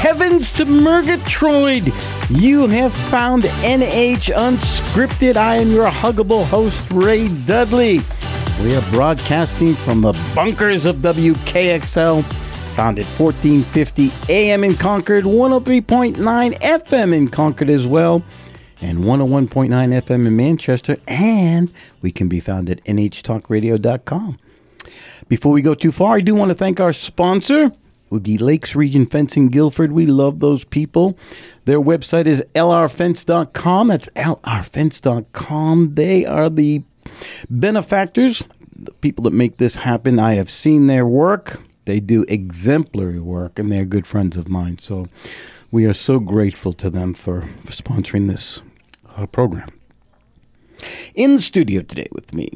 heavens to Murgatroyd! You have found NH Unscripted. I am your huggable host, Ray Dudley. We are broadcasting from the bunkers of WKXL, found at 1450 AM in Concord, 103.9 FM in Concord as well, and 101.9 FM in Manchester, and we can be found at nhtalkradio.com. Before we go too far, I do want to thank our sponsor. Would be Lakes Region Fencing Gilford. We love those people. Their website is lrfence.com. That's lrfence.com. They are the benefactors, the people that make this happen. I have seen their work. They do exemplary work, and they're good friends of mine. So we are so grateful to them for, for sponsoring this uh, program. In the studio today with me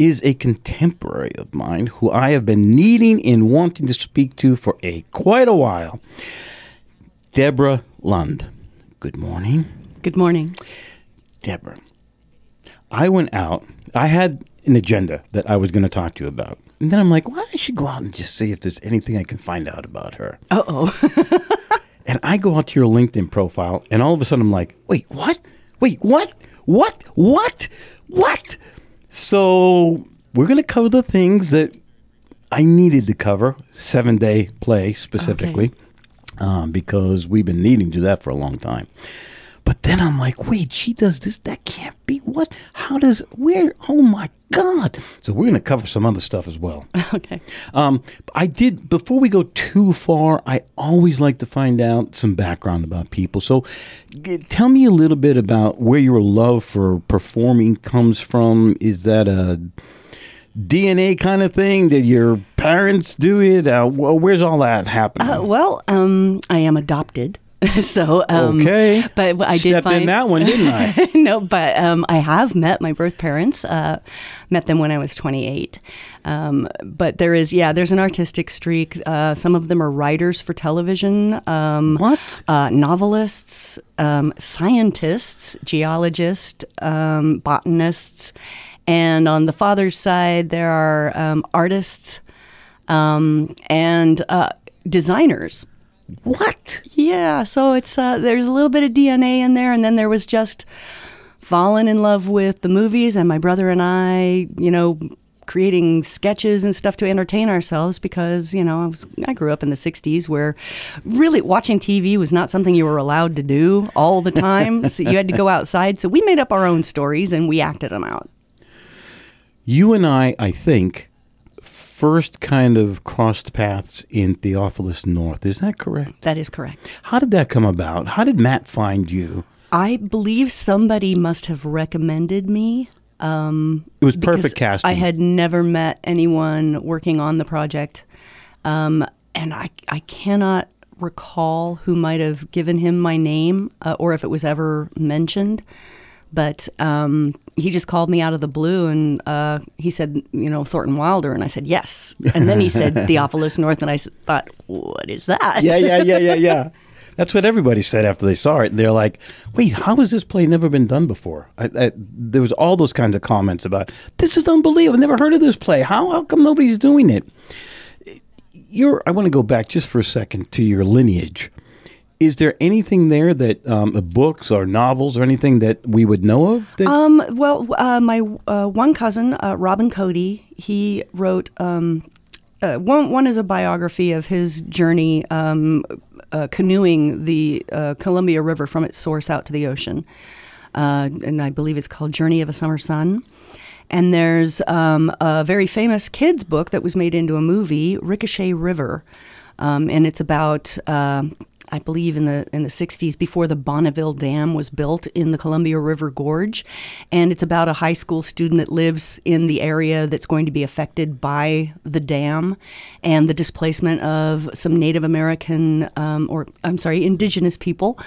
is a contemporary of mine who I have been needing and wanting to speak to for a quite a while. Debra Lund. Good morning. Good morning. Debra, I went out. I had an agenda that I was going to talk to you about. And then I'm like, why well, I should go out and just see if there's anything I can find out about her. Uh oh. And I go out to your LinkedIn profile, and all of a sudden I'm like, wait, what? Wait, what? What? What? What? So we're going to cover the things that I needed to cover, seven day play specifically, um, because we've been needing to do that for a long time. But then I'm like, wait, she does this? That can't be. What? How does, where? Oh my God. So we're going to cover some other stuff as well. okay. Um, I did before we go too far. I always like to find out some background about people. So, g- tell me a little bit about where your love for performing comes from. Is that a DNA kind of thing? Did your parents do it? Uh, where's all that happening? Uh, well, um, I am adopted. so, um, okay, but I did stepped find in that one, didn't I? no, but um, I have met my birth parents. Uh, met them when I was 28. Um, but there is, yeah, there's an artistic streak. Uh, some of them are writers for television. Um, What? Uh, novelists, um, scientists, geologists, um, botanists, and on the father's side there are um, artists um, and uh, designers. What? Yeah, so it's uh, there's a little bit of DNA in there, and then there was just falling in love with the movies, and my brother and I, you know, creating sketches and stuff to entertain ourselves because you know I was I grew up in the '60s where really watching TV was not something you were allowed to do all the time. so you had to go outside. So we made up our own stories and we acted them out. You and I, I think, first kind of crossed paths in Theophilus North. Is that correct? That is correct. How did that come about? How did Matt find you? I believe somebody must have recommended me. Um, It was perfect casting. I had never met anyone working on the project, um, and I I cannot recall who might have given him my name uh, or if it was ever mentioned. But um, he just called me out of the blue and uh, he said, you know, Thornton Wilder. And I said, yes. And then he said Theophilus North. And I thought, what is that? yeah, yeah, yeah, yeah, yeah. That's what everybody said after they saw it. They're like, "Wait, how has this play never been done before?" I, I, there was all those kinds of comments about this is unbelievable. I've never heard of this play. How how come nobody's doing it? You're. I want to go back just for a second to your lineage. Is there anything there that um, books or novels or anything that we would know of? That, Um, well, uh, my uh, one cousin, uh, Robin Cody, he wrote um, uh, one. One is a biography of his journey um, uh, canoeing the uh, Columbia River from its source out to the ocean, and I believe it's called Journey of a Summer Sun. And there's um, a very famous kids book that was made into a movie, Ricochet River, um, and it's about. Uh, I believe in the in the 60s before the Bonneville Dam was built in the Columbia River Gorge, and it's about a high school student that lives in the area that's going to be affected by the dam, and the displacement of some Native American um, or I'm sorry, Indigenous people,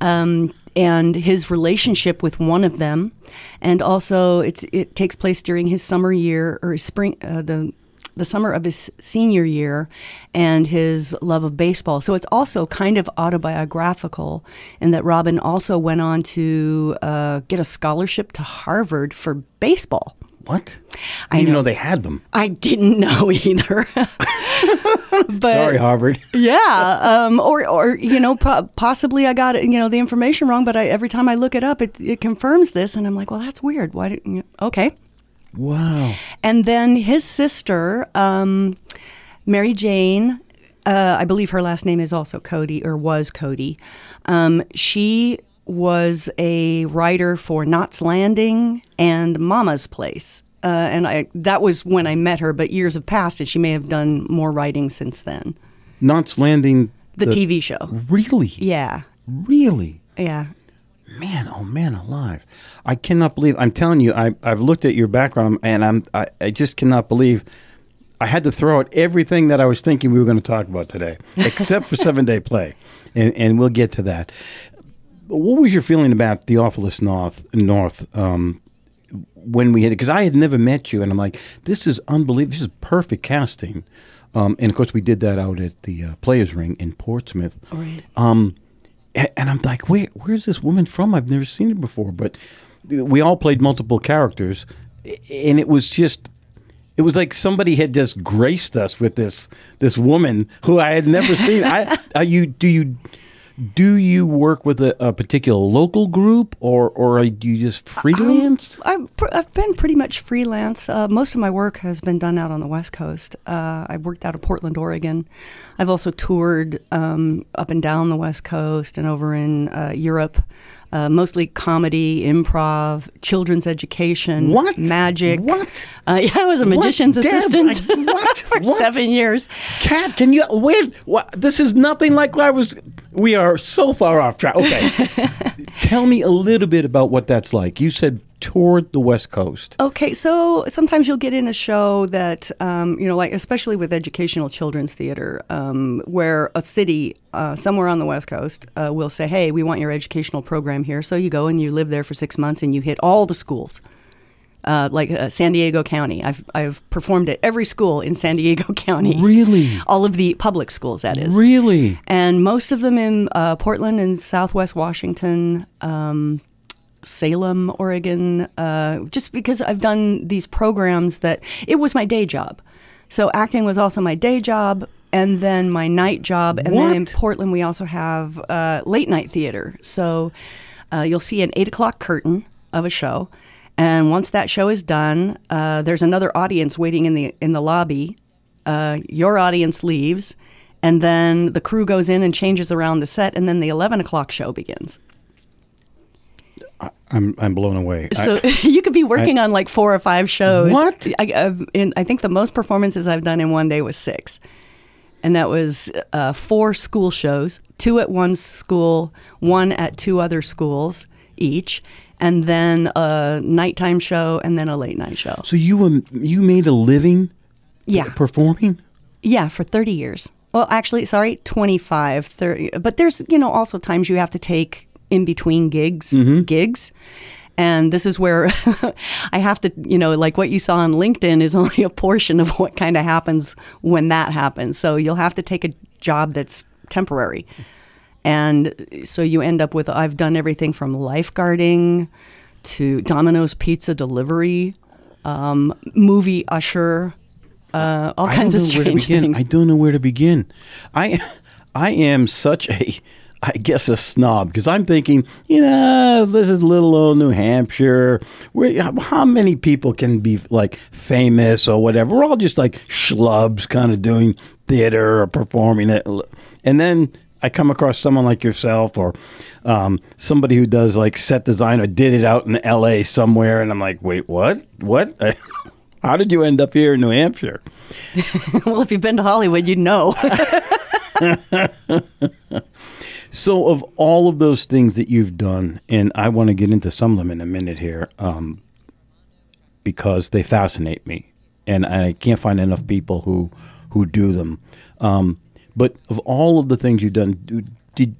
um, and his relationship with one of them, and also it's it takes place during his summer year or spring uh, the the summer of his senior year and his love of baseball. So it's also kind of autobiographical in that Robin also went on to uh, get a scholarship to Harvard for baseball. what? I didn't know. know they had them. I didn't know either. but Sorry, Harvard. yeah, um, or or you know, po- possibly I got you know the information wrong, but I, every time I look it up, it, it confirms this, and I'm like, well, that's weird. Why? You- okay. Wow. And then his sister, um, Mary Jane, uh, I believe her last name is also Cody or was Cody. Um, she was a writer for Knots Landing and Mama's Place. Uh, and I that was when I met her, but years have passed, and she may have done more writing since then. Knots Landing. The, TV show. Really? Yeah, Really? yeah. Man, oh man, alive! I cannot believe. I'm telling you, I, I've looked at your background, and I'm I, I just cannot believe. I had to throw out everything that I was thinking we were going to talk about today, except for seven day play, and and we'll get to that. What was your feeling about Theophilus North North um, when we had it? Because I had never met you, and I'm like, this is unbelievable. This is perfect casting. Um, and of course, we did that out at the uh, Players Ring in Portsmouth. Right. Um, and I'm like, where, where's this woman from? I've never seen her before. But we all played multiple characters, and it was just, it was like somebody had just graced us with this this woman who I had never seen. I, you do you do you work with a, a particular local group, or or do you just freelance? I've, pr- I've been pretty much freelance. Uh, most of my work has been done out on the West Coast. Uh, I worked out of Portland, Oregon. I've also toured um, up and down the West Coast and over in uh, Europe. Uh, mostly comedy, improv, children's education, What? magic. What? Uh, yeah, I was a What? magician's Deb, assistant I- what? for What? seven years. Cat, can you where? What, this is nothing like I was. We are so far off track. Okay, tell me a little bit about what that's like. You said toured the West Coast. Okay, so sometimes you'll get in a show that, um, you know, like especially with educational children's theater, um, where a city uh, somewhere on the West Coast uh, will say, hey, we want your educational program here. So you go and you live there for six months and you hit all the schools. Uh, like uh, San Diego County. I've, I've performed at every school in San Diego County. Really? All of the public schools, that is Really? and most of them in uh, Portland and Southwest Washington, um, Salem, Oregon. Uh, just because I've done these programs that it was my day job, so acting was also my day job. And then my night job, and then in Portland we also have uh, late night theater. So uh, you'll see an eight o'clock curtain of a show, and once that show is done, uh, there's another audience waiting in the in the lobby uh, your audience leaves, and then the crew goes in and changes around the set, and then the 11 o'clock show begins. I'm I'm blown away. I- So you could be working on like four or five shows. What? I, in, I think the most performances I've done in one day was six. And that was uh, four school shows, two at one school, one at two other schools each, and then a nighttime show, and then a late night show. so you um, you made a living Yeah. performing? Yeah, for 30 years. Well, actually, sorry, 25, 30. But there's, you know, also times you have to take in between gigs, gigs. And this is where I have to, you know, like what you saw on LinkedIn is only a portion of what kind of happens when that happens. So you'll have to take a job that's temporary. And so you end up with I've done everything from lifeguarding to Domino's pizza delivery, um, movie usher, uh, all I kinds of know where to strange things. I don't know where to begin. I I am such a I guess a snob because I'm thinking, you know, this is little old New Hampshire. Where how many people can be like famous or whatever? We're all just like schlubs, kind of doing theater or performing it, and then. I come across someone like yourself or um, somebody who does like set design or did it out in LA somewhere. And I'm like, wait, what? What? How did you end up here in New Hampshire? well, if you've been to Hollywood, you'd know. So, of all of those things that you've done, and I want to get into some of them in a minute here, um, because they fascinate me, and I can't find enough people who who do them. Um, but of all of the things you've done, did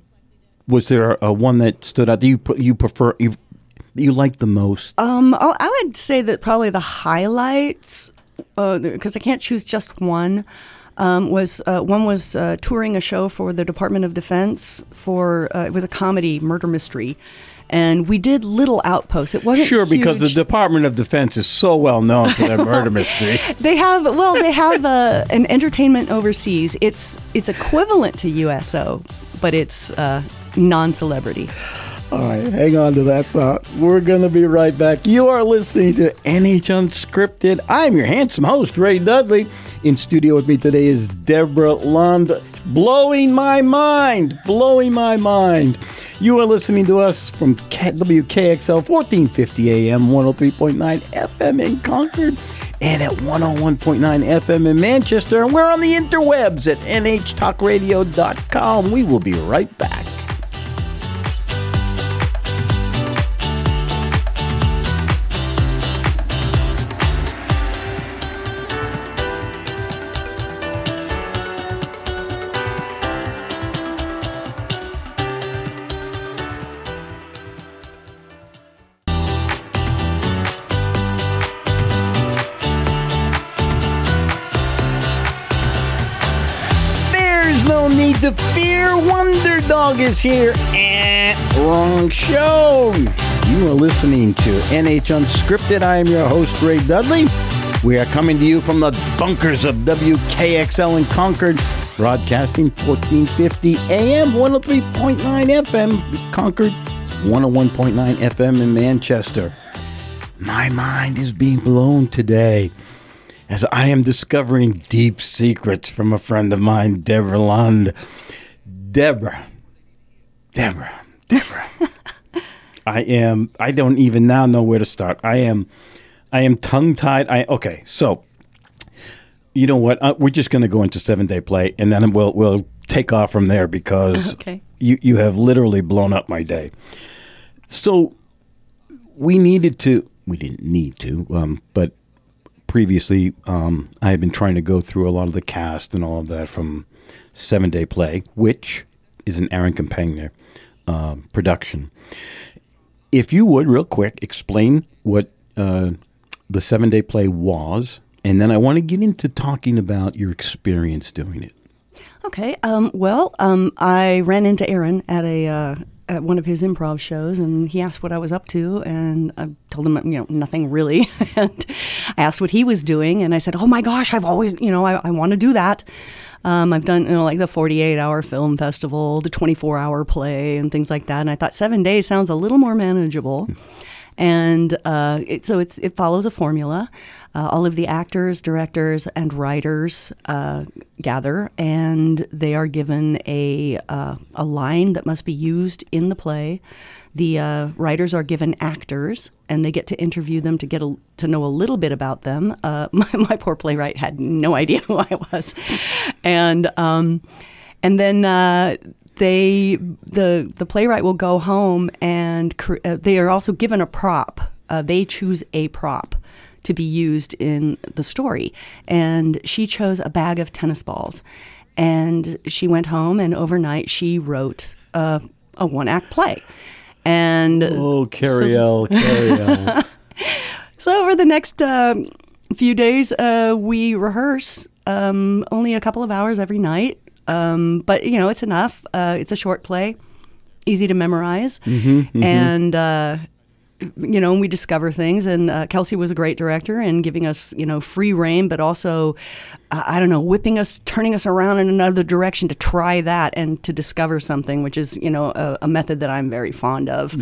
was there a one that stood out that you you prefer you you like the most? um, I'll- would say that probably the highlights, because I can't choose just one, um, was uh, one was uh, touring a show for the Department of Defense for uh, it was a comedy murder mystery. And we did little outposts. It wasn't Sure, because the. Department of Defense is so well known for their murder mystery. they have well, they have uh, an entertainment overseas. It's it's equivalent to USO, but it's uh, non-celebrity. All right, hang on to that thought. We're going to be right back. You are listening to NH Unscripted. I'm your handsome host, Ray Dudley. In studio with me today is Debra Lund. Blowing my mind, blowing my mind. You are listening to us from WKXL 1450 AM, 103.9 FM in Concord, and at 101.9 FM in Manchester. And we're on the interwebs at nhtalkradio.com. We will be right back. No need to fear. Wonder Dog is here. Eh, wrong show. You are listening to NH Unscripted. I am your host, Ray Dudley. We are coming to you from the bunkers of WKXL in Concord, broadcasting 1450 AM, 103.9 FM, Concord, 101.9 FM in Manchester. My mind is being blown today as I am discovering deep secrets from a friend of mine, Debra Lund. Debra, Debra, Debra. I am. I don't even now know where to start. I am. I am tongue tied. I okay. So, you know what? Uh, we're just going to go into seven day play, and then we'll we'll take off from there because Okay. you you have literally blown up my day. So, we needed to. We didn't need to, um, but previously, um, I had been trying to go through a lot of the cast and all of that from Seven Day Play, which is an Aaron Campagna uh, production. If you would, real quick, explain what uh, the Seven Day Play was, and then I want to get into talking about your experience doing it. Okay. Um, well, um, I ran into Aaron at a uh, at one of his improv shows, and he asked what I was up to, and I told him, you know, nothing really. and I asked what he was doing, and I said, "Oh my gosh, I've always, you know, I, I want to do that." Um, I've done, you know, like the 48 hour film festival, the 24 hour play, and things like that. And I thought seven days sounds a little more manageable. And uh, it, so it's, it follows a formula. Uh, all of the actors, directors, and writers uh, gather, and they are given a, uh, a line that must be used in the play. The uh, writers are given actors, and they get to interview them to get a, to know a little bit about them. Uh, my, my poor playwright had no idea who I was, and um, and then uh, they the the playwright will go home and cre- uh, they are also given a prop. Uh, they choose a prop to be used in the story, and she chose a bag of tennis balls, and she went home and overnight she wrote a, a one act play, and Oh, Carrie L, Carrie L. so over the next um few days, uh, we rehearse um, only a couple of hours every night. Um, but you know, it's enough. Uh, it's a short play, easy to memorize, and uh, you know, we discover things. And uh, Kelsey was a great director and giving us you know free reign, but also uh, I don't know, whipping us, turning us around in another direction to try that and to discover something, which is you know a, a method that I'm very fond of.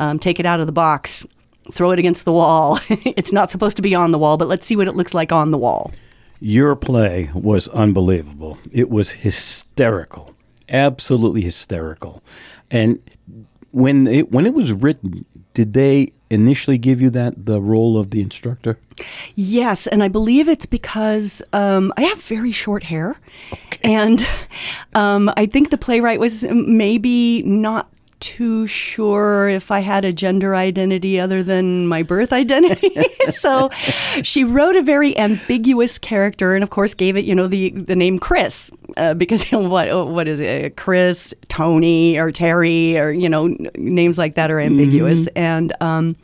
Um, take it out of the box throw it against the wall. it's not supposed to be on the wall, but let's see what it looks like on the wall. Your play was unbelievable. It was hysterical, absolutely hysterical. And when it when it was written, did they initially give you that the role of the instructor? Yes, and I believe it's because um, I have very short hair, and um, I think the playwright was maybe not too sure if I had a gender identity other than my birth identity. so she wrote a very ambiguous character, and of course gave it, you know, the the name Chris uh, because you know, what what is it, Chris, Tony, or Terry, or you know, n- names like that are ambiguous, and. Um,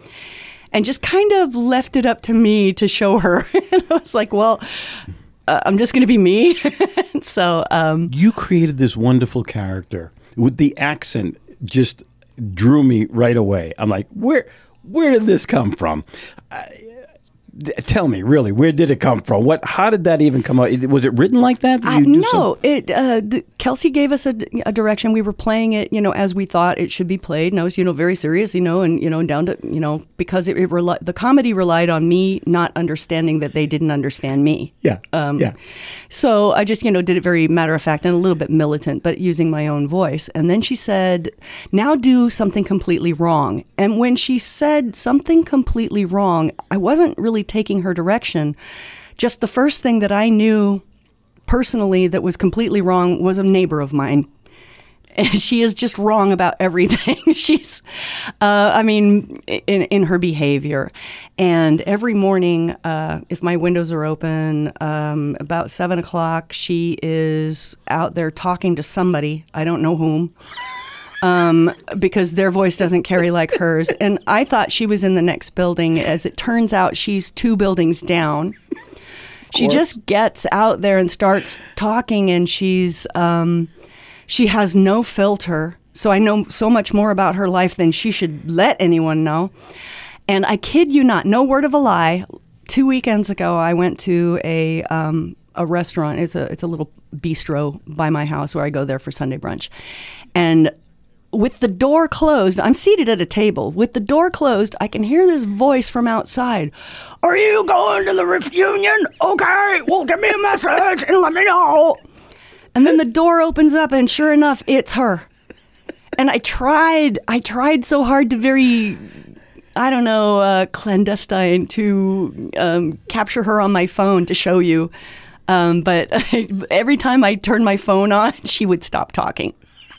and just kind of left it up to me to show her. and I was like, well, uh, I'm just going to be me. so, um, You created this wonderful character with the accent. Just drew me right away. I'm like, where where did this come from? Tell me, really, where did it come from? What? How did that even come up Was it written like that? Did I, you do no, some- it. Uh, Kelsey gave us a, a direction. We were playing it, you know, as we thought it should be played, and I was, you know, very serious, you know, and you know, down to, you know, because it, it reli- the comedy relied on me not understanding that they didn't understand me. yeah, Um, yeah. So I just, you know, did it very matter of fact and a little bit militant, but using my own voice. And then she said, now do something completely wrong. And when she said something completely wrong, I wasn't really taking her direction. Just the first thing that I knew personally that was completely wrong was a neighbor of mine. And she is just wrong about everything. She's, uh, I mean, in, in her behavior. And every morning, uh, if my windows are open, um, about seven o'clock, she is out there talking to somebody. I don't know whom. Um, because their voice doesn't carry like hers. And I thought she was in the next building. As it turns out, she's two buildings down. She just gets out there and starts talking, and she's um, she has no filter. So I know so much more about her life than she should let anyone know. And I kid you not, no word of a lie. Two weekends ago, I went to a um, a restaurant. It's a it's a little bistro by my house where I go there for Sunday brunch, and with the door closed, I'm seated at a table. With the door closed, I can hear this voice from outside. Are you going to the reunion? Okay, well, give me a message and let me know. And then the door opens up, and sure enough, it's her. And I tried, I tried so hard to very, I don't know, uh, clandestine to um, capture her on my phone to show you. Um, but every time I turned my phone on, she would stop talking.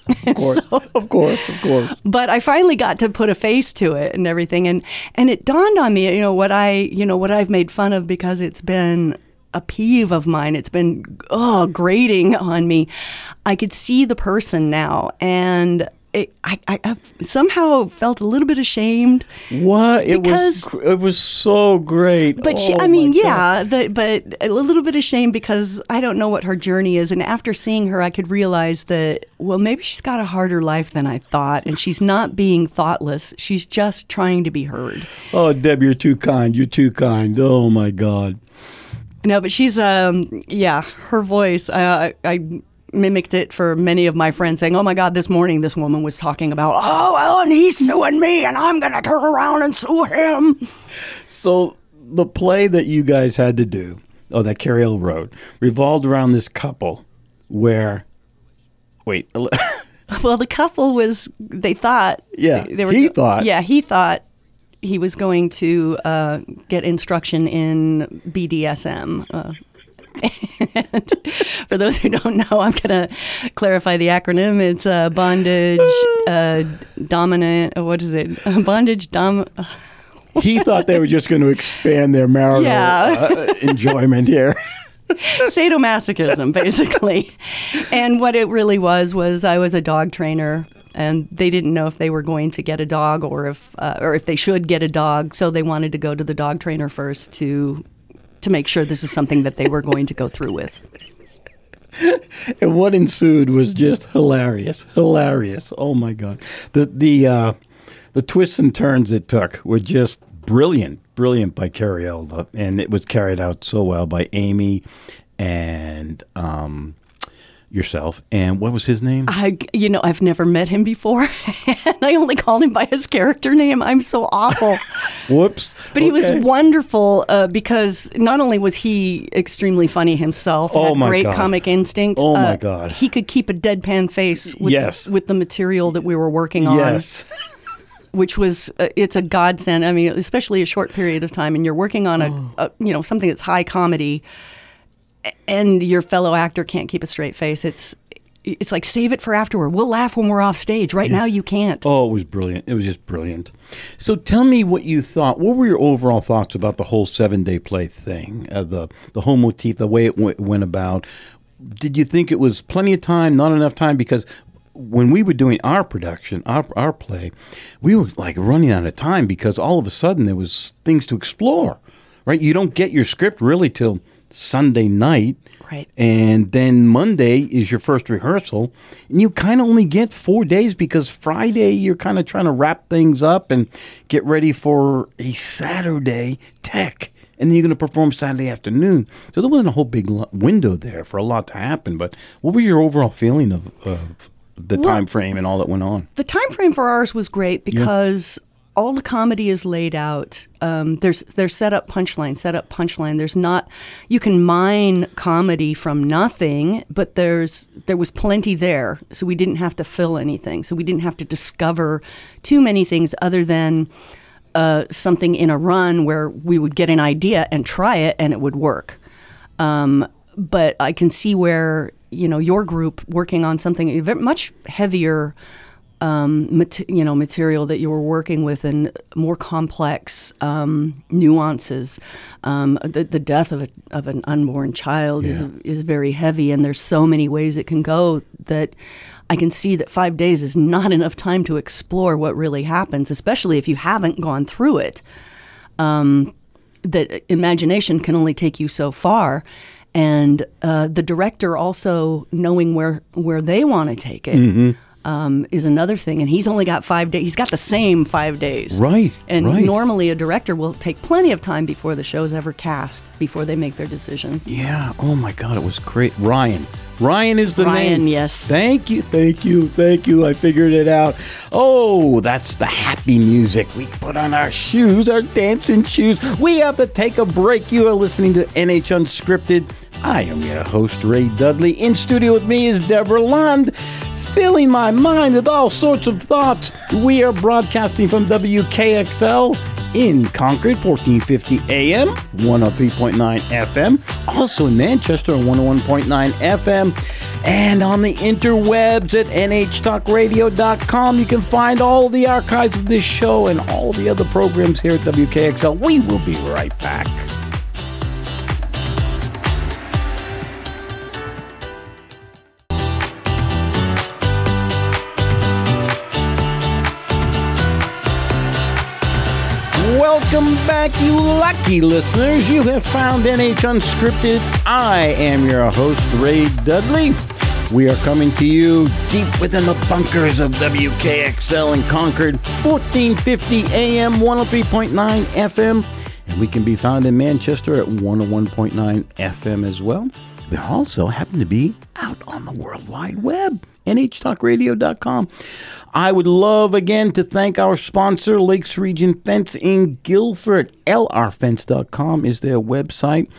Of course, of course, of course. but I finally got to put a face to it and everything and and it dawned on me you know what I you know what I've made fun of because it's been a peeve of mine it's been oh grating on me I could see the person now and it, I, I, I somehow felt a little bit ashamed What? It Because- was it was so great. But she, Oh, I mean, yeah, the, but a little bit ashamed because I don't know what her journey is. And after seeing her, I could realize that, well, maybe she's got a harder life than I thought. And she's not being thoughtless. She's just trying to be heard. Oh, Deb, you're too kind. You're too kind. Oh my God. No, but she's, um, yeah, her voice, uh, I, I mimicked it for many of my friends saying, oh my God, this morning this woman was talking about, oh, well, and he's suing me and I'm going to turn around and sue him. So the play that you guys had to do, oh, that Carrie Hill wrote, revolved around this couple where, wait, Well, the couple was, they thought. Yeah, they, were he thought. Yeah, he thought he was going to uh, get instruction in BDSM. Uh, and for those who don't know, I'm going to clarify the acronym. It's uh, bondage, uh, dominant, uh, what is it? bondage, dom. he thought they were just going to expand their marital Yeah. uh, enjoyment here. sadomasochism, basically. and what it really was was I was a dog trainer, and they didn't know if they were going to get a dog or if uh, or if they should get a dog. So they wanted to go to the dog trainer first to to make sure this is something that they were going to go through with. and what ensued was just hilarious, hilarious. Oh my god, the the uh, the twists and turns it took were just brilliant, brilliant by Carrie Elda, and it was carried out so well by Amy and um, yourself. And what was his name? I, you know, I've never met him before, and I only called him by his character name. I'm so awful. Whoops. But he was wonderful uh, because not only was he extremely funny himself, Oh had my great God. comic instinct. Oh my uh, God. He could keep a deadpan face with, Yes. with the material that we were working on, Yes. which was uh, it's a godsend. I mean, especially a short period of time, and you're working on a, Oh. a you know something that's high comedy, and your fellow actor can't keep a straight face. It's it's like save it for afterward. We'll laugh when we're off stage. Right now, you can't. Oh, it was brilliant. It was just brilliant. So tell me what you thought. What were your overall thoughts about the whole seven day play thing? Uh, the the whole motif, the way it w- went about. Did you think it was plenty of time, not enough time? Because when we were doing our production, our our play, we were like running out of time because all of a sudden there was things to explore. Right? You don't get your script really till Sunday night. Right. And then Monday is your first rehearsal. And you kind of only get four days because Friday you're kind of trying to wrap things up and get ready for a Saturday tech. And then you're going to perform Saturday afternoon. So there wasn't a whole big window there for a lot to happen. But what was your overall feeling of, of the Well- time frame and all that went on? The time frame for ours was great because all the comedy is laid out. Um, there's there's set up punchline, set up punchline. There's not you can mine comedy from nothing, but there's there was plenty there, so we didn't have to fill anything. So we didn't have to discover too many things other than uh, something in a run where we would get an idea and try it and it would work. Um, but I can see where you know your group working on something much heavier, um, mat- you know, material that you were working with and more complex um, nuances. Um, the, the death of a, of an unborn child is Yeah. is very heavy, and there's so many ways it can go that. I can see that five days is not enough time to explore what really happens, especially if you haven't gone through it that imagination can only take you so far and uh, the director also knowing where where they want to take it Mm-hmm. Um, is another thing and he's only got five days he's got the same five days Right, and right. normally a director will take plenty of time before the show's ever cast before they make their decisions Yeah. Oh my God, it was great. Ryan. Ryan is the Ryan, name. yes. Thank you, thank you, thank you. I figured it out. Oh, that's the happy music. We put on our shoes, our dancing shoes. We have to take a break. You are listening to NH Unscripted. I am your host, Ray Dudley. In studio with me is Debra Lund. Filling my mind with all sorts of thoughts. We are broadcasting from WKXL in Concord, 1450 AM, 103.9 FM, also in Manchester 101.9 FM, and on the interwebs at nhtalkradio.com. You can find all the archives of this show and all the other programs here at WKXL. We will be right back. Welcome back, you lucky listeners. You have found NH Unscripted. I am your host, Ray Dudley. We are coming to you deep within the bunkers of WKXL in Concord, 1450 AM, 103.9 FM. And we can be found in Manchester at 101.9 FM as well. We also happen to be out on the World Wide Web, nhtalkradio.com. I would love again to thank our sponsor, Lakes Region Fence in Gilford. LRFence.com is their website.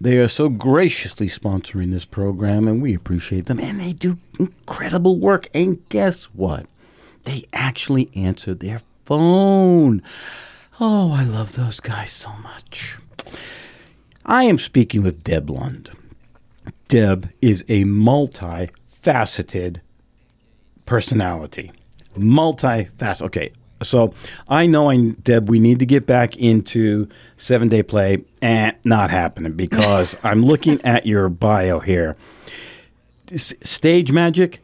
They are so graciously sponsoring this program, and we appreciate them. And they do incredible work. And guess what? They actually answer their phone. Oh, I love those guys so much. I am speaking with Deb Lund. Deb is a multifaceted personality. Multifaceted. Okay, so I know, I, Deb, we need to get back into seven day play. Eh, not happening because I'm looking at your bio here. S- stage magic,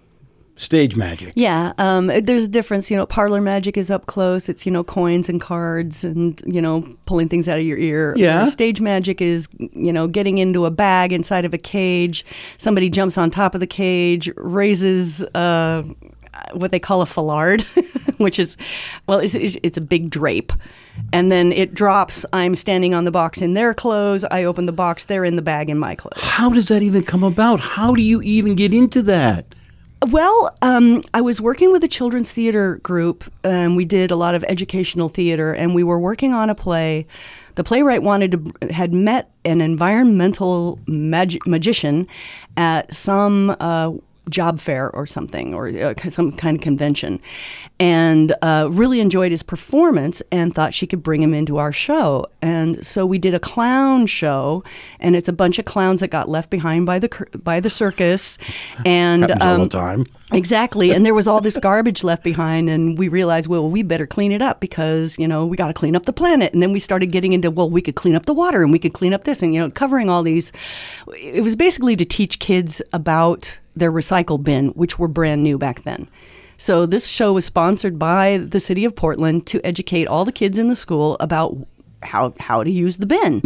stage magic. Yeah, um, there's a difference. You know, parlor magic is up close. It's you know coins and cards and you know pulling things out of your ear. Yeah. Where Stage magic is you know getting into a bag inside of a cage. Somebody jumps on top of the cage, raises. Uh, what they call a foulard, which is, well, it's it's a big drape. And then it drops. I'm standing on the box in their clothes. I open the box. They're in the bag in my clothes. How does that even come about? How do you even get into that? Well, um, I was working with a children's theater group, and we did a lot of educational theater, and we were working on a play. The playwright wanted to had met an environmental magi- magician at some uh, job fair or something, or uh, some kind of convention, and uh, really enjoyed his performance, and thought she could bring him into our show. And so we did a clown show, and it's a bunch of clowns that got left behind by the by the circus, and Happens all um, the time. Exactly. And there was all this garbage left behind. And we realized, well, we better clean it up because, you know, we got to clean up the planet. And then we started getting into, well, we could clean up the water and we could clean up this and, you know, covering all these. It was basically to teach kids about their recycle bin, which were brand new back then. So this show was sponsored by the city of Portland to educate all the kids in the school about how how to use the bin,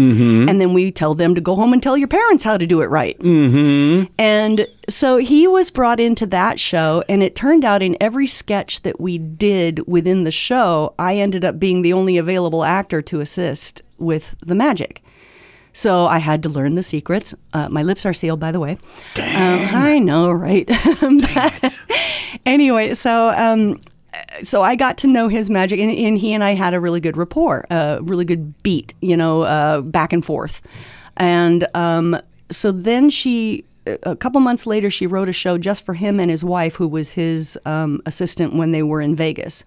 and then we tell them to go home and tell your parents how to do it right. Mm-hmm. And so he was brought into that show, and it turned out in every sketch that we did within the show, I ended up being the only available actor to assist with the magic. So I had to learn the secrets. Uh, my lips are sealed, by the way. Um, I know, right? Anyway, so um, so I got to know his magic, and, and he and I had a really good rapport, a really good beat, you know, uh, back and forth. And um, so then she, a couple months later, she wrote a show just for him and his wife, who was his um, assistant when they were in Vegas.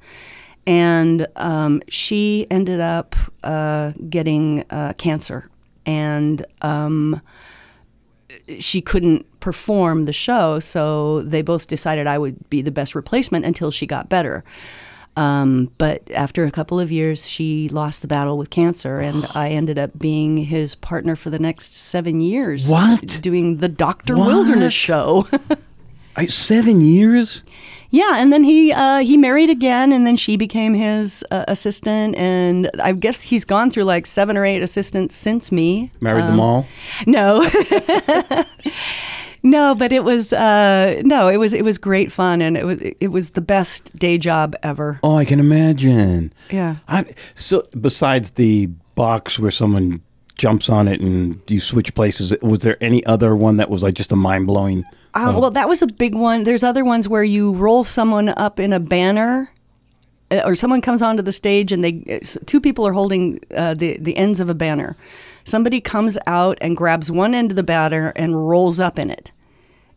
And um, she ended up uh, getting uh, cancer, and um, she couldn't perform the show, so they both decided I would be the best replacement until she got better. Um, but after a couple of years, she lost the battle with cancer, and I ended up being his partner for the next seven years. What? Doing the Doctor What? Wilderness show. I, seven years? yeah, and then he uh, he married again, and then she became his uh, assistant, and I guess he's gone through like seven or eight assistants since me. Married Um, them all? No. no, but it was uh, no, it was it was great fun and it was it was the best day job ever. Oh, I can imagine. Yeah. I, so, besides the box where someone jumps on it and you switch places, was there any other one that was like just a mind blowing? Uh, well, that was a big one. There's other ones where you roll someone up in a banner uh, or someone comes onto the stage and they uh, two people are holding uh, the the ends of a banner. Somebody comes out and grabs one end of the banner and rolls up in it.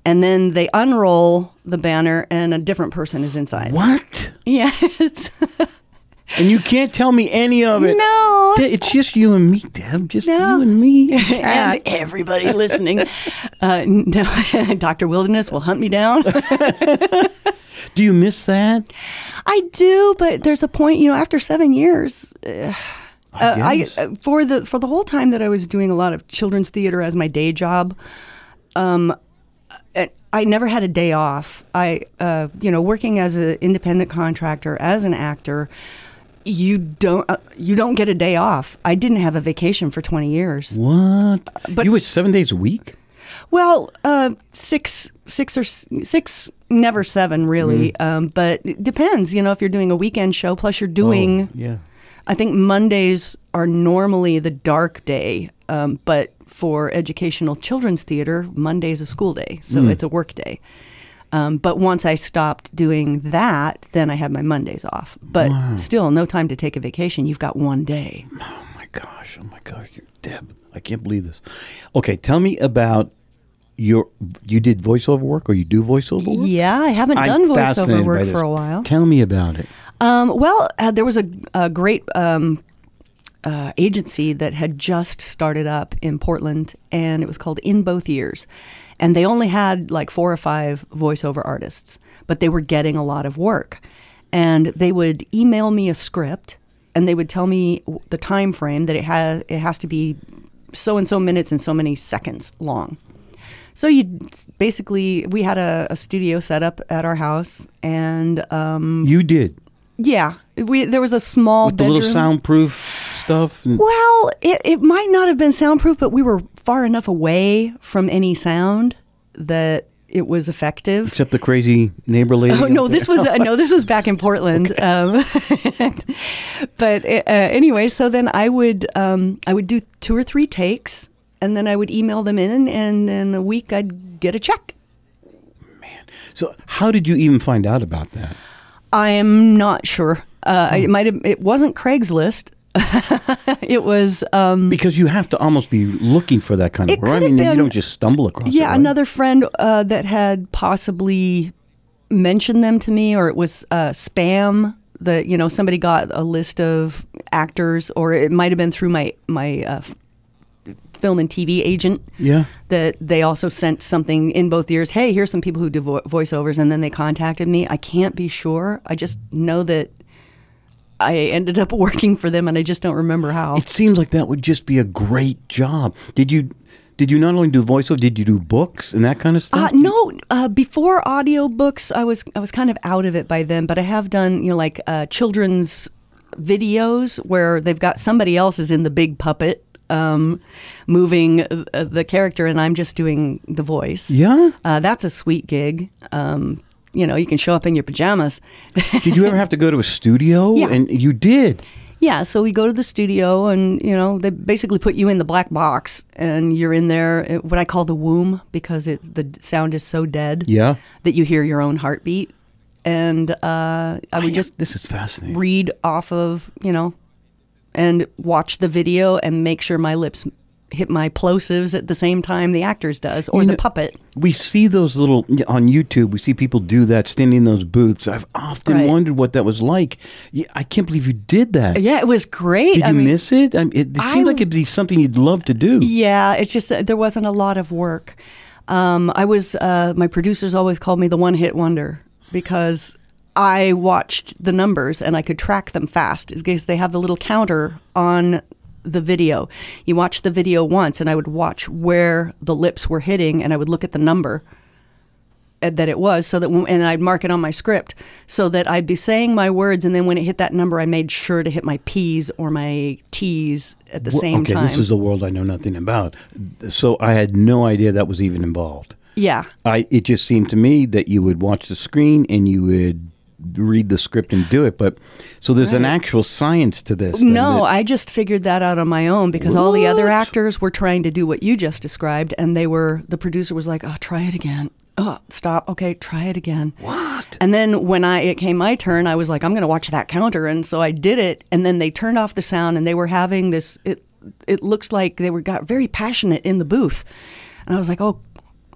And then they unroll the banner and a different person is inside. What? Yeah, it's And you can't tell me any of it. no. It's just you and me, Deb. Just No. you and me. and and everybody listening. Uh, no, Dr. Wilderness will hunt me down. Do you miss that? I do, but there's a point, you know, after seven years, uh, I, guess. uh, for the for the whole time that I was doing a lot of children's theater as my day job, um, I- I never had a day off. I, uh, you know, working as an independent contractor as an actor, you don't uh, you don't get a day off. I didn't have a vacation for 20 years. What? But- you were seven days a week? Well, uh, six, six or six, never seven, really. Um, but it depends. You know, if you're doing a weekend show, plus you're doing. Oh, yeah. I think Mondays are normally the dark day, um, but for educational children's theater, Monday's a school day, so it's a work day. Um, but once I stopped doing that, then I had my Mondays off. But still, no time to take a vacation. You've got one day. Oh my gosh! Oh my gosh! You're, Deb, I can't believe this. Okay, tell me about your. You did voiceover work, or you do voiceover work? Yeah, I haven't I'm done voiceover work for a while. Tell me about it. Um, well, uh, there was a, a great um, uh, agency that had just started up in Portland, and it was called In Both Ears. And they only had like four or five voiceover artists, but they were getting a lot of work. And they would email me a script, and they would tell me the time frame that it has. It has to be so and so minutes and so many seconds long. So you basically, we had a, a studio set up at our house, and um, You did yeah, we there was a small with the bedroom. little soundproof stuff. and- Well, it, it might not have been soundproof, but we were far enough away from any sound that it was effective. Except the crazy neighbor lady. Oh no, this was uh, no, this was back in Portland. Um, but uh, anyway, so then I would um, I would do two or three takes, and then I would email them in, and in a week I'd get a check. Man, so, how did you even find out about that? I'm not sure. Uh, Hmm. It might have. It wasn't Craigslist. it was. Um, Because you have to almost be looking for that kind of It work. I mean, you don't just stumble across it. Yeah, right? another friend uh, that had possibly mentioned them to me, or it was uh, spam. That you know, somebody got a list of actors, or it might have been through my my uh, film and TV agent. Yeah. That they also sent something In Both Ears. Hey, here's some people who do vo- voiceovers, and then they contacted me. I can't be sure. I just know that I ended up working for them, and I just don't remember how. It seems like that would just be a great job. Did you? Did you not only do voiceover? Did you do books and that kind of stuff? Uh, no, uh, before audiobooks, I was I was kind of out of it by then. But I have done you know like uh, children's videos where they've got somebody else is in the big puppet um, moving uh, the character, and I'm just doing the voice. Yeah. Uh, that's a sweet gig. Um, you know, you can show up in your pajamas. Did you ever have to go to a studio? Yeah. And you did. Yeah, so we go to the studio, and you know they basically put you in the black box, and you're in there, uh, what I call the womb, because it the sound is so dead Yeah. that you hear your own heartbeat. And uh, I would just This is fascinating. read off of you know, and watch the video and make sure my lips hit my plosives at the same time the actors does, or You the know- puppet. We see those little on YouTube. We see people do that, standing in those booths. I've often Right. wondered what that was like. I can't believe you did that. Yeah, it was great. Did you mean, miss it? I mean, it, it seemed I- like it'd be something you'd love to do. Yeah, it's just that there wasn't a lot of work. Um, I was uh, my producers always called me the one hit wonder because I watched the numbers and I could track them fast because they have the little counter on the video. You watch the video once, and I would watch where the lips were hitting, and I would look at the number uh, that it was so that and I'd mark it on my script so that I'd be saying my words and then when it hit that number I made sure to hit my P's or my T's at the Well, same okay, time. Okay, this is a world I know nothing about. So I had no idea that was even involved. yeah. I it just seemed to me that you would watch the screen and you would read the script and do it. But so there's an actual science to this. No, that- I just figured that out on my own because all the other actors were trying to do what you just described, and they were. The producer was like, "Oh, try it again. Oh, stop. Okay, try it again." what? And then when I it came my turn, I was like, "I'm going to watch that counter," and so I did it. And then they turned off the sound, and they were having this. It it looks like they were got very passionate in the booth, and I was like, "Oh."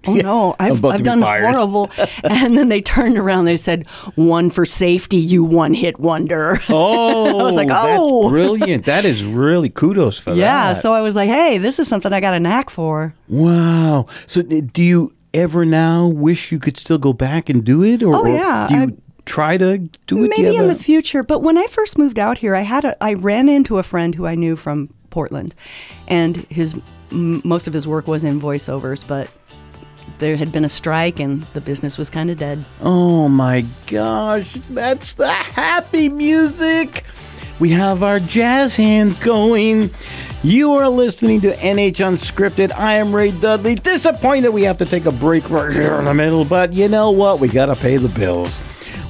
Oh no, I've, I've done fired. horrible. and then they turned around. They said, "One for safety, you one hit wonder." Oh, I was like, oh, that's "Oh." brilliant! That is really kudos for Yeah, that. Yeah. So I was like, hey, this is something I got a knack for. wow. So do you ever now wish you could still go back and do it, or, Oh, or yeah, do you I- try to do it? Maybe have in the future, but when I first moved out here, I had a I ran into a friend who I knew from Portland, and his m- most of his work was in voiceovers, but there had been a strike and the business was kind of dead. Oh my gosh, that's the happy music. We have our jazz hands going. You are listening to NH Unscripted. I am Ray Dudley. Disappointed we have to take a break right here in the middle, but you know what? We got to pay the bills.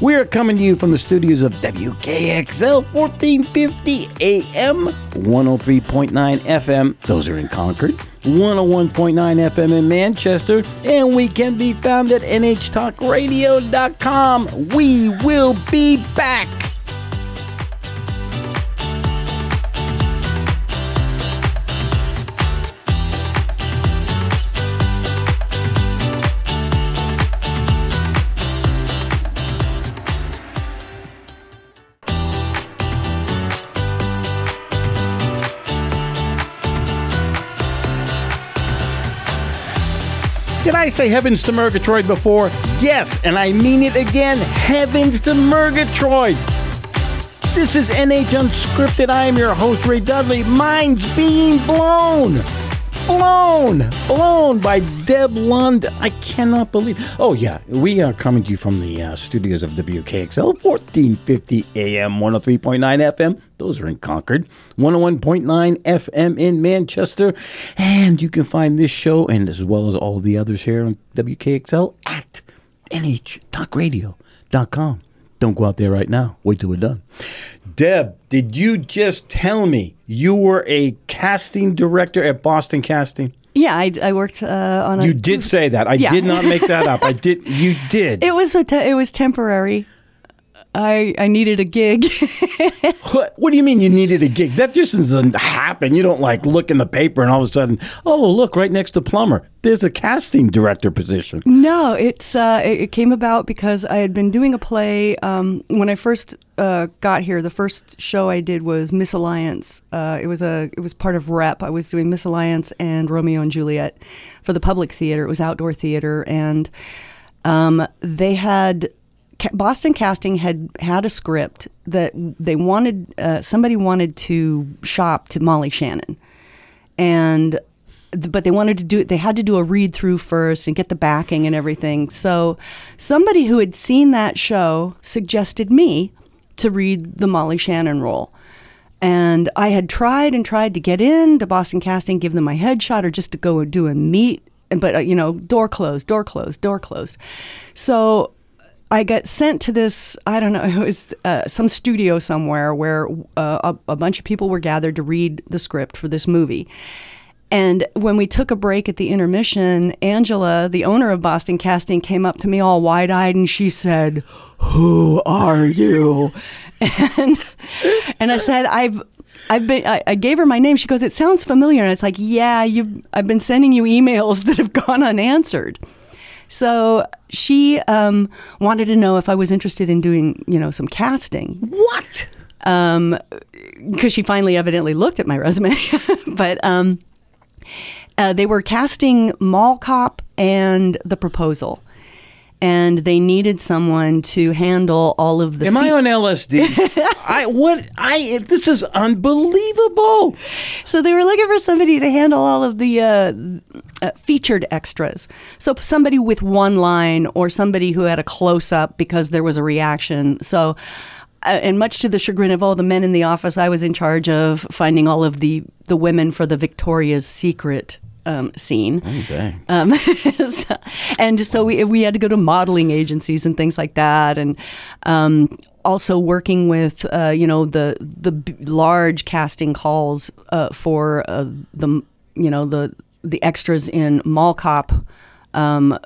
We are coming to you from the studios of WKXL 1450 AM, 103.9 FM. Those are in Concord. 101.9 FM in Manchester. And we can be found at NHTalkRadio.com. We will be back. I say heavens to Murgatroyd before? Yes, and I mean it again. Heavens to Murgatroyd. This is NH Unscripted. I am your host, Ray Dudley. Mind's being blown. Blown. Blown by Deb Lund. I cannot believe. Oh, yeah. We are coming to you from the uh, studios of WKXL, 1450 AM, 103.9 FM. Those are in Concord. 101.9 FM in Manchester. And you can find this show and as well as all the others here on WKXL at nhtalkradio.com. Don't go out there right now. Wait till we're done. Deb, did you just tell me you were a casting director at Boston Casting? Yeah, I, I worked uh, on a. You did say that. I Yeah. did not make that up. I did. You did. It was a te- it was temporary. I I needed a gig. What, what do you mean you needed a gig? That just doesn't happen. You don't like look in the paper and all of a sudden, oh look, right next to plumber, there's a casting director position. No, it's uh, it, it came about because I had been doing a play um, when I first uh, got here. The first show I did was Misalliance. Uh, it was a it was part of Rep. I was doing Misalliance and Romeo and Juliet for the public theater. It was outdoor theater, and um, they had Boston Casting had had a script that they wanted uh, somebody wanted to shop to Molly Shannon, and but they wanted to do it. They had to do a read through first and get the backing and everything. So somebody who had seen that show suggested me to read the Molly Shannon role. And I had tried and tried to get in to Boston Casting, give them my headshot, or just to go and do a meet. But uh, you know, door closed, door closed, door closed. So I got sent to this, I don't know, it was uh, some studio somewhere where uh, a, a bunch of people were gathered to read the script for this movie. And when we took a break at the intermission, Angela, the owner of Boston Casting, came up to me all wide eyed and she said, Who are you? And, and I said, I've. I've been. I, I gave her my name. She goes, "It sounds familiar." And it's like, "Yeah, you. I've been sending you emails that have gone unanswered." So she um, wanted to know if I was interested in doing, you know, some casting. What? Um, because she finally evidently looked at my resume, but um, uh, they were casting Mall Cop and The Proposal. And they needed someone to handle all of the. Am I on LSD? I what I this is unbelievable. So they were looking for somebody to handle all of the uh, uh, featured extras. So somebody with one line or somebody who had a close up because there was a reaction. So. Uh, and much to the chagrin of all the men in the office, I was in charge of finding all of the, the women for the Victoria's Secret um, scene. Oh, dang. Um, so- and so we, we had to go to modeling agencies and things like that. And um, also working with, uh, you know, the, the b- large casting calls uh, for uh, the, you know, the, the extras in Mall Cop, um, uh,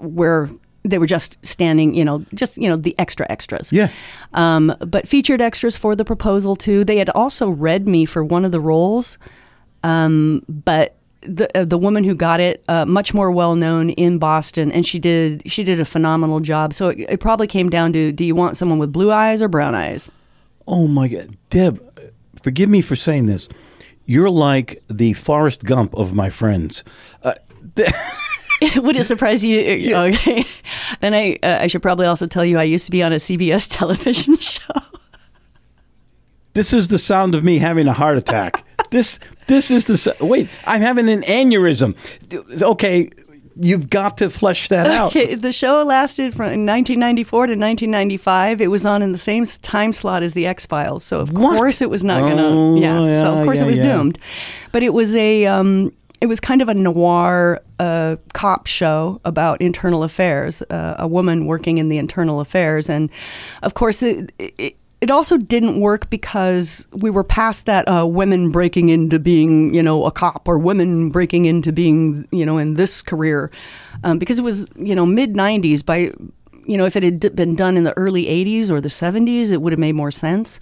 where they were just standing, you know, just, you know, the extra extras. Yeah. Um, but featured extras for the proposal too. They had also read me for one of the roles, um, but the uh, the woman who got it, uh, much more well known in Boston, and she did she did a phenomenal job. So it, it probably came down to do you want someone with blue eyes or brown eyes? Oh my God, Deb, forgive me for saying this. You're like the Forrest Gump of my friends. Uh, Would it surprise you? Okay, then I uh, I should probably also tell you I used to be on a CBS television show. this is the sound of me having a heart attack. This this is the wait. I'm having an aneurysm. Okay, you've got to flesh that out. Okay, the show lasted from 1994 to 1995. It was on in the same time slot as the X Files, so of What? course it was not Oh, gonna. Yeah, so of course yeah, it was yeah. doomed. But it was a. Um, it was kind of a noir uh, cop show about internal affairs, uh, a woman working in the internal affairs, and of course it. it it also didn't work because we were past that uh, women breaking into being, you know, a cop or women breaking into being, you know, in this career, um, because it was, you know, mid '90s. By, you know, if it had been done in the early '80s or the '70s, it would have made more sense.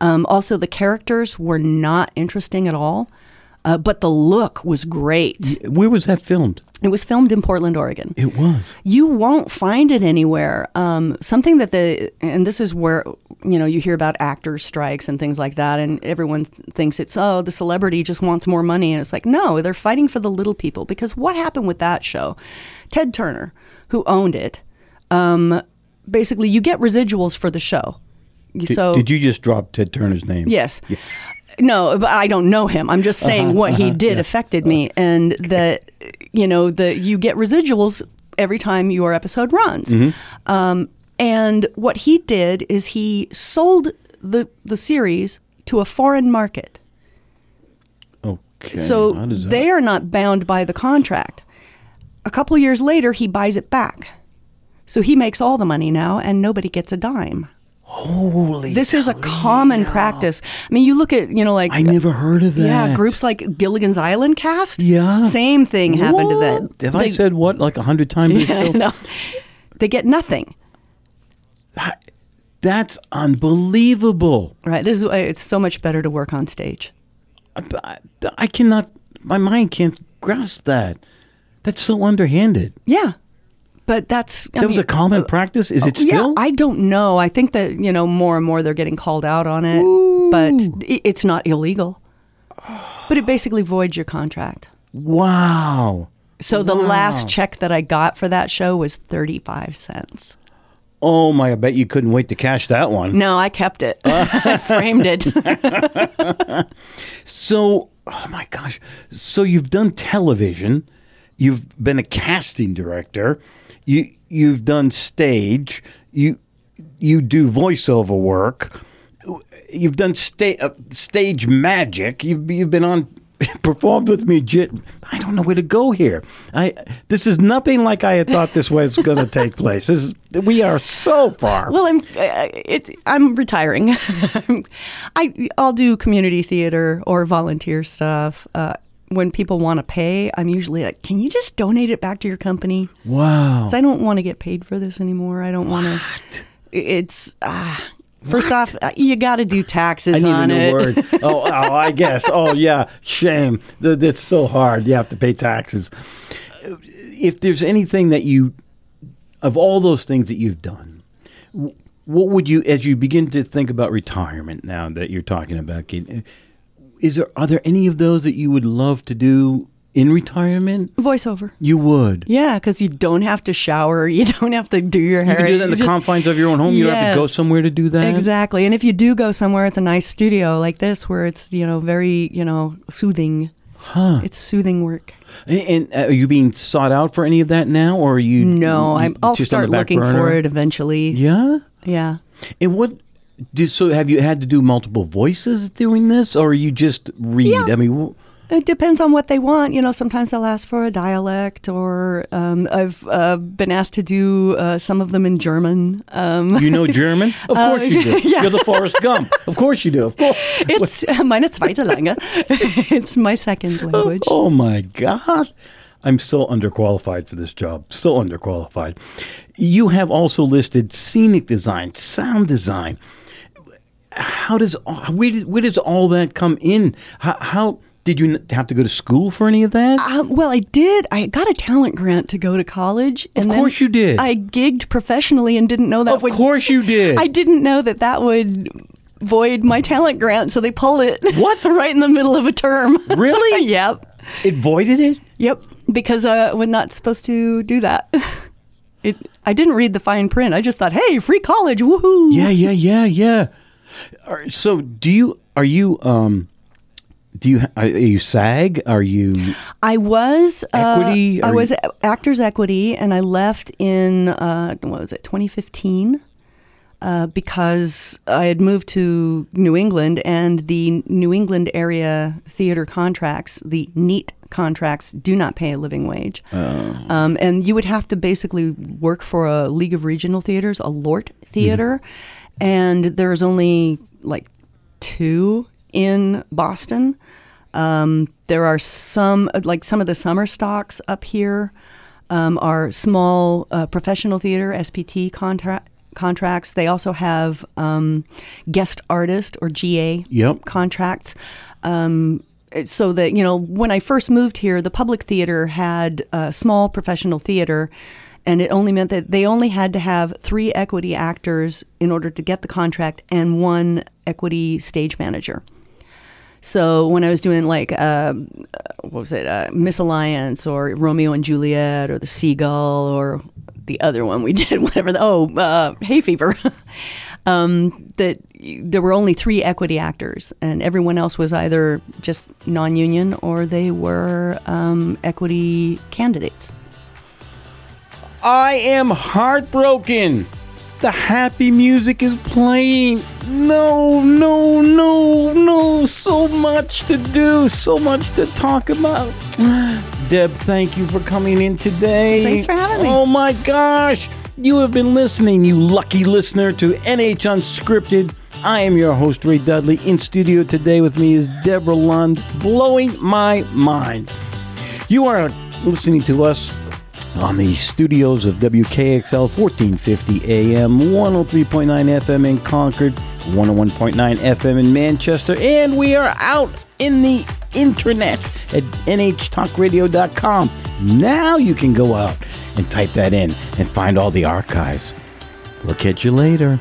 Um, also, the characters were not interesting at all, uh, but the look was great. Where was that filmed? It was filmed in Portland, Oregon. It was. You won't find it anywhere. Um, something that the and this is where you know you hear about actors strikes and things like that, and everyone th- thinks it's oh the celebrity just wants more money, and it's like no, they're fighting for the little people because what happened with that show? Ted Turner, who owned it, um, basically you get residuals for the show. Did, so did you just drop Ted Turner's name? Yes. No, I don't know him. I'm just saying what he did affected me, and that you know the you get residuals every time your episode runs. Um, and what he did is he sold the the series to a foreign market, Okay. so how does that- they are not bound by the contract. A couple years later, he buys it back, so he makes all the money now, and nobody gets a dime. Holy. This is a common practice. I mean, you look at you know like I never heard of that. Yeah, groups like Gilligan's Island cast. Yeah. Same thing happened to them. Have I said what like a hundred times? Yeah, know. They get nothing. That's unbelievable. Right. This is why it's so much better to work on stage. I, I cannot. My mind can't grasp that. That's so underhanded. Yeah. But that's I That was mean, a common uh, practice. Is it oh, still? Yeah, I don't know. I think that you know more and more they're getting called out on it, but i- it's not illegal. But it basically voids your contract. wow. So the Wow. last check that I got for that show was thirty five cents. Oh my! I bet you couldn't wait to cash that one. No, I kept it. I framed it. So, oh my gosh. So you've done television, you've been a casting director, you you've done stage, you you do voiceover work, you've done sta- uh, stage magic. You've you've been on performed with me. I don't know where to go here. I this is nothing like I had thought this was going to take place. This is, we are so far. Well, I'm uh, it, I'm retiring. I I'll do community theater or volunteer stuff. Uh, when people want to pay, I'm usually like, "Can you just donate it back to your company?" wow. 'Cause I don't want to get paid for this anymore. I don't want to. It's ah. First off, uh, you got to do taxes I need on a new it. word. Oh, oh, I guess. Oh, yeah. Shame. Th- That's so hard. You have to pay taxes. If there's anything that you, of all those things that you've done, what would you, as you begin to think about retirement now that you're talking about, uh, is there are there any of those that you would love to do in retirement? Voiceover. You would. Yeah, because you don't have to shower. You don't have to do your hair. You can do that in the just- confines of your own home. You don't have to go somewhere to do that. Exactly. And if you do go somewhere, it's a nice studio like this where it's, you know, very, you know, soothing. Huh. It's soothing work. And and, uh, are you being sought out for any of that now, or are you? No, you- I'm, I'll just on the start looking burner? for it eventually. Yeah. Yeah. And what? Do, so have you had to do multiple voices doing this, or are you just read? Yeah. I mean, wh- It depends on what they want. You know, sometimes they'll ask for a dialect, or um, I've uh, been asked to do uh, some of them in German. Um, you know German? Of Uh, course you do. yeah. You're the Forrest Gump. Of course you do. Of course. it's meine zweite Lange. it's my second language. Oh my God. I'm so underqualified for this job. So underqualified. You have also listed scenic design, sound design. How does where, where does all that come in? How, how did you have to go to school for any of that? Um, well, I did. I got a talent grant to go to college. And Of course you did. I gigged professionally and didn't know that of would. course you did. I didn't know that that would void my talent grant, so they pulled it. What? right in the middle of a term. Really? yep. it voided it. Yep. Because uh, we're not supposed to do that. It. I didn't read the fine print. I just thought, hey, free college, woohoo! Yeah, yeah, yeah, yeah. Are- So, do you are you um do you are you SAG? Are you I was uh, Equity? I was you- Actors Equity, and I left in uh, what was it, 2015, uh, because I had moved to New England, and the New England area theater contracts, the NEAT contracts, do not pay a living wage, um, and you would have to basically work for a League of Regional Theaters, a LORT theater, and there's only like two in Boston. Um, there are some, like some of the summer stocks up here, um, are small uh, professional theater (SPT) contract contracts. They also have um, guest artist or GA Yep. contracts. Um, so that you know, when I first moved here, the public theater had a small professional theater, and it only meant that they only had to have three equity actors in order to get the contract and one equity stage manager. So when I was doing like uh, what was it, uh, Misalliance or Romeo and Juliet or the Seagull or the other one we did, whatever. The, oh, uh, Hay Fever. um, that there were only three equity actors, and everyone else was either just non-union or they were um, equity candidates. I am heartbroken. The happy music is playing. No, no, no, no. So much to do, so much to talk about. Deb, thank you for coming in today. Thanks for having me. Oh my gosh. You have been listening, you lucky listener, to NH Unscripted. I am your host, Ray Dudley. In studio today with me is Debra Lund, blowing my mind. You are listening to us on the studios of WKXL 1450 AM, 103.9 FM in Concord, 101.9 FM in Manchester, and we are out in the internet at nhtalkradio.com. Now you can go out and type that in and find all the archives. We'll catch you later.